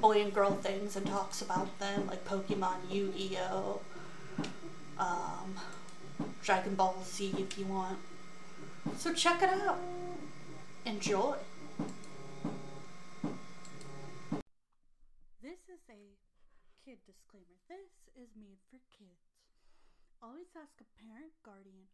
boy and girl things and talks about them, like Pokemon, Yu Gi Oh, um, Dragon Ball Z if you want. So check it out. Enjoy. This is a kid disclaimer. This is made for kids. Always ask a parent, guardian,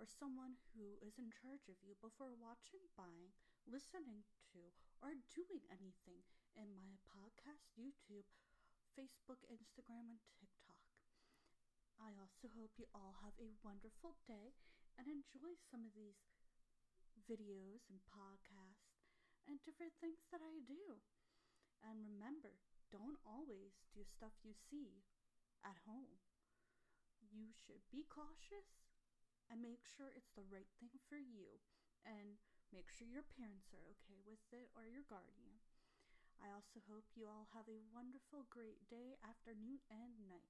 or someone who is in charge of you before watching, buying, listening to, or doing anything in my podcast, YouTube, Facebook, Instagram, and TikTok. I also hope you all have a wonderful day and enjoy some of these videos and podcasts and different things that I do. And remember, don't always do stuff you see at home. You should be cautious and make sure it's the right thing for you and make sure your parents are okay with it or your guardian. I also hope you all have a wonderful, great day, afternoon, and night.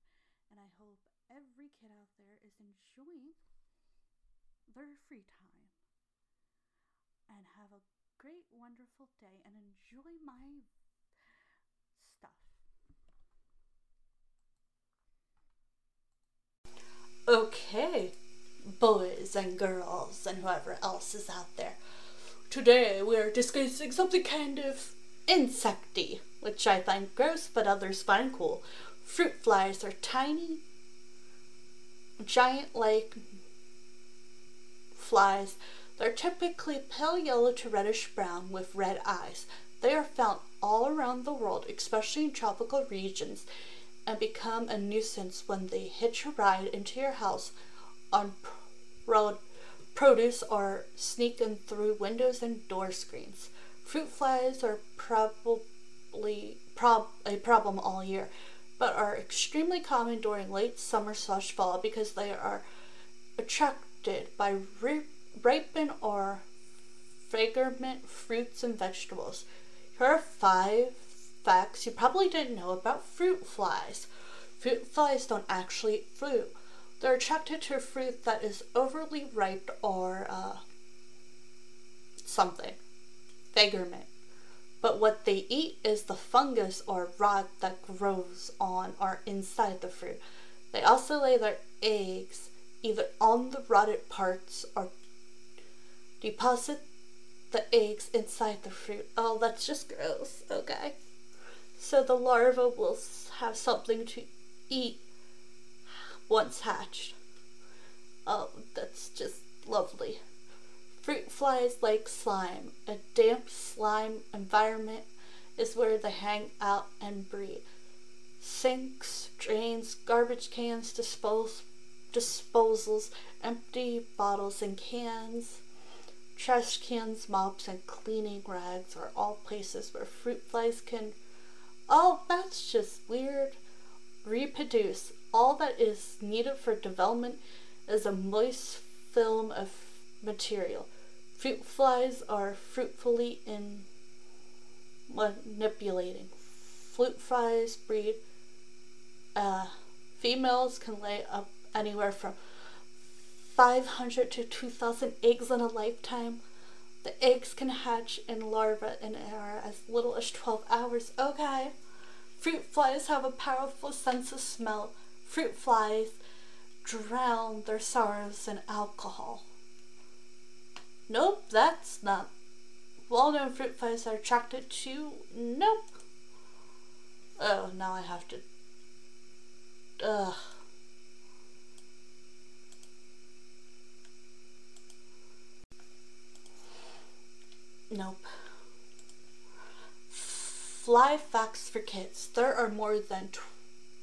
And I hope every kid out there is enjoying their free time. And have a great, wonderful day and enjoy my stuff. Okay, boys and girls and whoever else is out there. Today we are discussing something kind of insecty, which I find gross but others find cool. Fruit flies are tiny, giant like flies. They're typically pale yellow to reddish brown with red eyes. They are found all around the world, especially in tropical regions, and become a nuisance when they hitch a ride into your house on pro- produce or sneak in through windows and door screens. Fruit flies are probably prob- a problem all year, but are extremely common during late summer slash fall because they are attracted by ri- ripened or fragrant fruits and vegetables. Here are five facts you probably didn't know about fruit flies. Fruit flies don't actually eat fruit. They're attracted to fruit that is overly ripe or uh, something. Vagrant. But what they eat is the fungus or rot that grows on or inside the fruit. They also lay their eggs either on the rotted parts or deposit the eggs inside the fruit. Oh, that's just gross. Okay. So the larva will have something to eat once hatched. Oh, that's just lovely. Fruit flies like slime. A damp slime environment is where they hang out and breed. Sinks, drains, garbage cans, disposals, empty bottles and cans, trash cans, mops, and cleaning rags are all places where fruit flies can. Oh, that's just weird. Reproduce. All that is needed for development is a moist film of material. Fruit flies are fruitfully in manipulating. Fruit flies breed. Uh, females can lay up anywhere from 500 to 2,000 eggs in a lifetime. The eggs can hatch in larvae in as little as 12 hours. Okay. Fruit flies have a powerful sense of smell fruit flies drown their sorrows in alcohol. Nope, that's not. Well known fruit flies are attracted to. Nope. Oh, now I have to. Ugh. Nope. Fly facts for kids. There are more than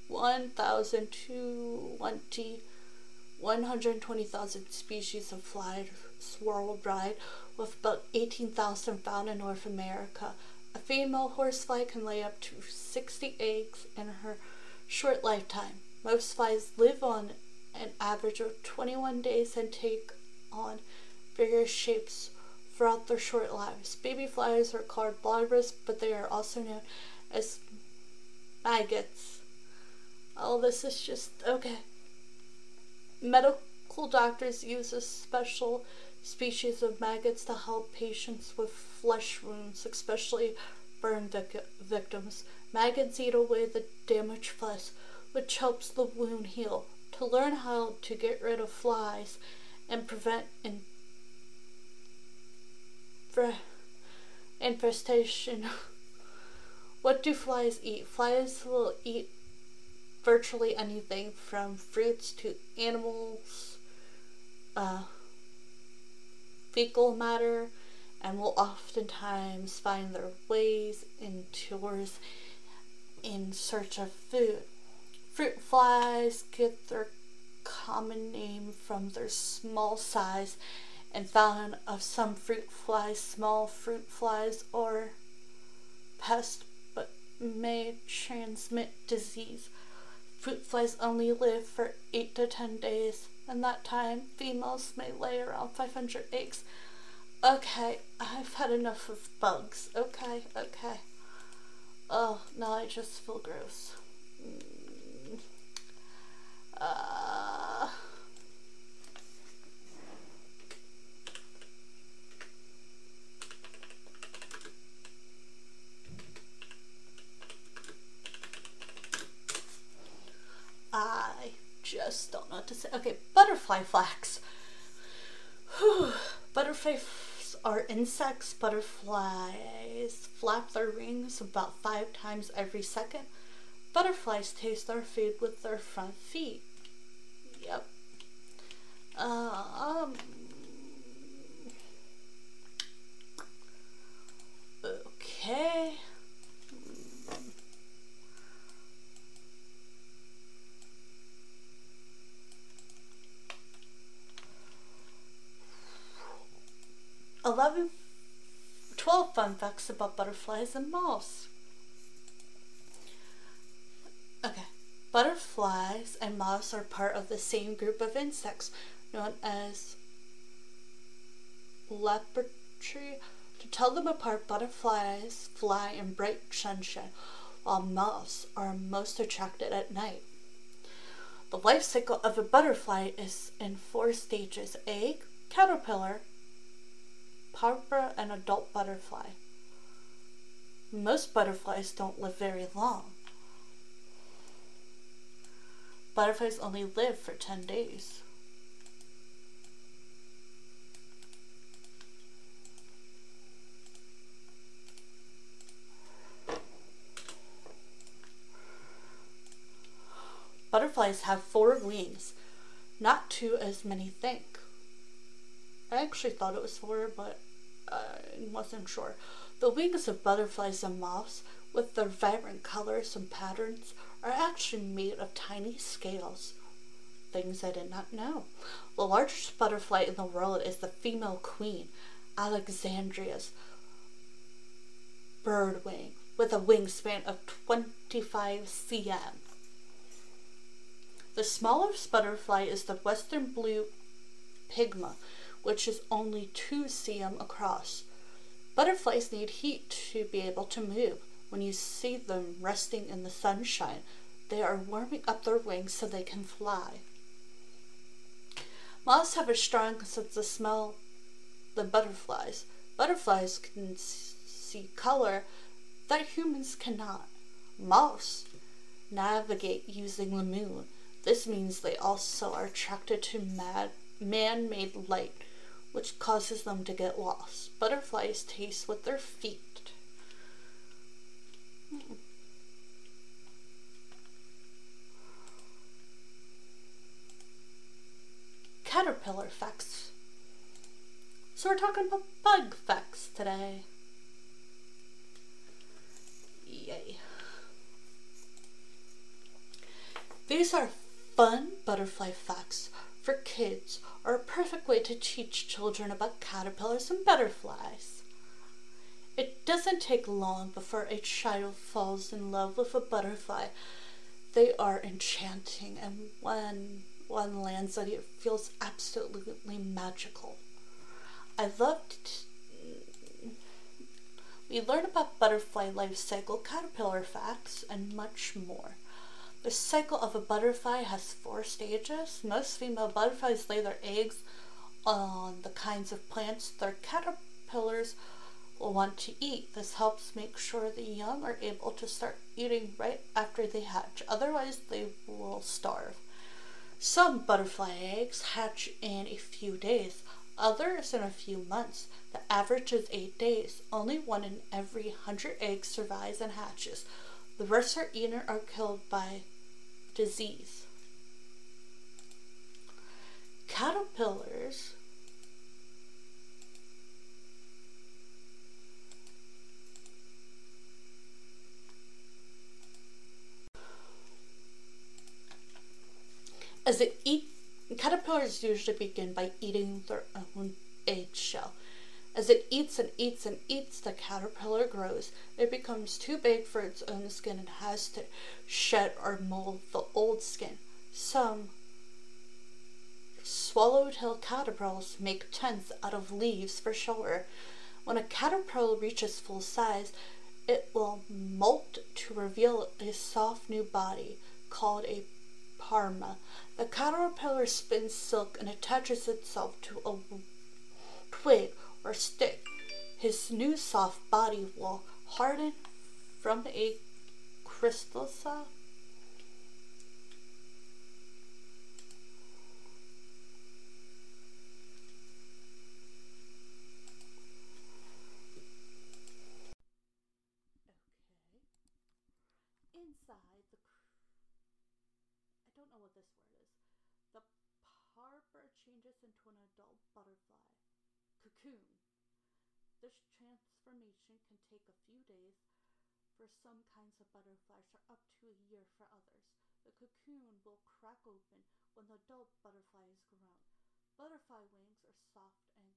1,220 120,000 species of flies worldwide, with about 18,000 found in North America. A female horsefly can lay up to 60 eggs in her short lifetime. Most flies live on an average of 21 days and take on various shapes throughout their short lives. Baby flies are called larvae, but they are also known as maggots. All this is just okay. Medical doctors use a special species of maggots to help patients with flesh wounds, especially burn vic- victims. Maggots eat away the damaged flesh, which helps the wound heal. To learn how to get rid of flies and prevent in- infestation. what do flies eat? Flies will eat virtually anything from fruits to animals, uh, fecal matter, and will oftentimes find their ways indoors in search of food. Fruit flies get their common name from their small size and found of some fruit flies, small fruit flies, or pests, but may transmit disease. Fruit flies only live for 8 to 10 days. In that time, females may lay around 500 eggs. Okay, I've had enough of bugs. Okay, okay. Oh, now I just feel gross. Mm. Uh... I just don't know what to say. Okay, butterfly flax. Butterflies are insects. Butterflies flap their wings about five times every second. Butterflies taste their food with their front feet. Yep. Um. Okay. Facts about butterflies and moths. Okay, butterflies and moths are part of the same group of insects known as lepidoptera. To tell them apart, butterflies fly in bright sunshine, while moths are most attracted at night. The life cycle of a butterfly is in four stages egg, caterpillar, pupa, and adult butterfly. Most butterflies don't live very long. Butterflies only live for 10 days. Butterflies have four wings, not two as many think. I actually thought it was four, but I wasn't sure. The wings of butterflies and moths, with their vibrant colors and patterns, are actually made of tiny scales. Things I did not know. The largest butterfly in the world is the female queen, Alexandria's birdwing, with a wingspan of 25 cm. The smallest butterfly is the western blue pygma, which is only 2 cm across. Butterflies need heat to be able to move. When you see them resting in the sunshine, they are warming up their wings so they can fly. Moths have a strong sense of smell than butterflies. Butterflies can see color that humans cannot. Moths navigate using the moon. This means they also are attracted to man made light, which causes them to get lost. Butterflies taste with their feet. Caterpillar facts. So we're talking about bug facts today. Yay. These are fun butterfly facts for kids are a perfect way to teach children about caterpillars and butterflies. It doesn't take long before a child falls in love with a butterfly. They are enchanting, and when one lands on it, it feels absolutely magical. I loved. We learn about butterfly life cycle, caterpillar facts, and much more. The cycle of a butterfly has four stages. Most female butterflies lay their eggs on the kinds of plants their caterpillars will want to eat. This helps make sure the young are able to start eating right after they hatch. Otherwise, they will starve. Some butterfly eggs hatch in a few days, others in a few months. The average is eight days. Only one in every hundred eggs survives and hatches. The rest are eaten or killed by disease. Caterpillars as it eat caterpillars usually begin by eating their own egg shell. As it eats and eats and eats, the caterpillar grows. It becomes too big for its own skin and has to shed or mold the old skin. Some swallowtail caterpillars make tents out of leaves for shelter. When a caterpillar reaches full size, it will molt to reveal a soft new body called a parma. The caterpillar spins silk and attaches itself to a twig or stick. His new soft body will harden from a chrysalis. Inside the I don't know what this word is. The parper changes into an adult butterfly cocoon. This transformation can take a few days for some kinds of butterflies or up to a year for others. The cocoon will crack open when the adult butterfly is grown. Butterfly wings are soft and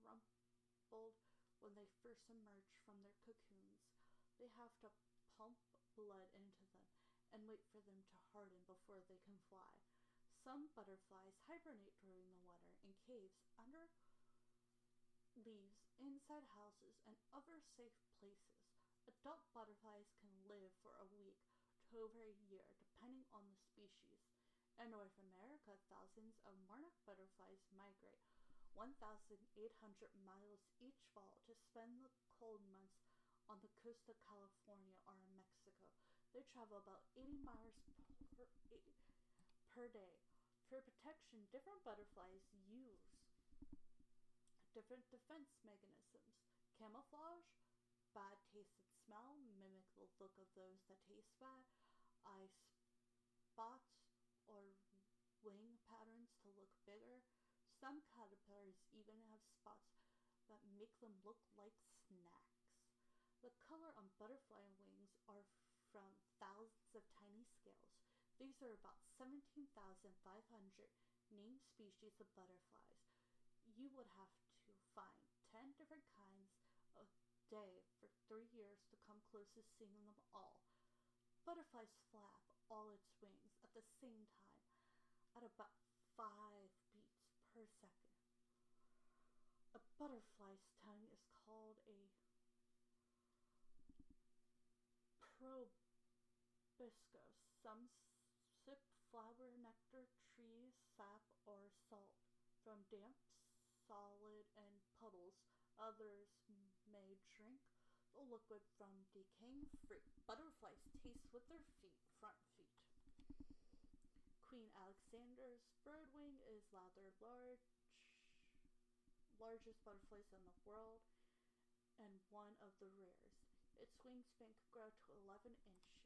crumpled when they first emerge from their cocoons. They have to pump blood into them and wait for them to harden before they can fly. Some butterflies hibernate during the winter in caves under leaves, inside houses, and other safe places. Adult butterflies can live for a week to over a year, depending on the species. In North America, thousands of monarch butterflies migrate 1,800 miles each fall to spend the cold months on the coast of California or in Mexico. They travel about 80 miles per, per day. For protection, different butterflies use different defense mechanisms. Camouflage, bad taste and smell, mimic the look of those that taste bad, eye spots or wing patterns to look bigger. Some caterpillars even have spots that make them look like snacks. The color on butterfly wings are from thousands of tiny scales. These are about 17,500 named species of butterflies. You would have find 10 different kinds a day for three years to come close to seeing them all. Butterflies flap all its wings at the same time at about 5 beats per second. A butterfly's tongue is called a proboscis. Some sip flower nectar, trees, sap, or salt from damp solid and. Others may drink the liquid from decaying fruit. Butterflies taste with their feet, front feet. Queen Alexander's birdwing is rather large, largest butterflies in the world, and one of the rares. Its wingspan could grow to 11 inches.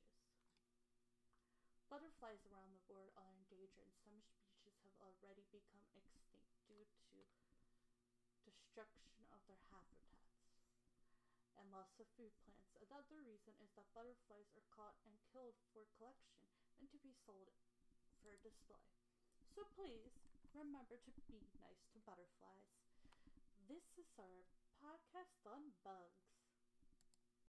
Butterflies around the world are endangered, and some species have already become extinct due to destruction of their habitats and loss of food plants. Another reason is that butterflies are caught and killed for collection and to be sold for display. So please remember to be nice to butterflies. This is our podcast on bugs.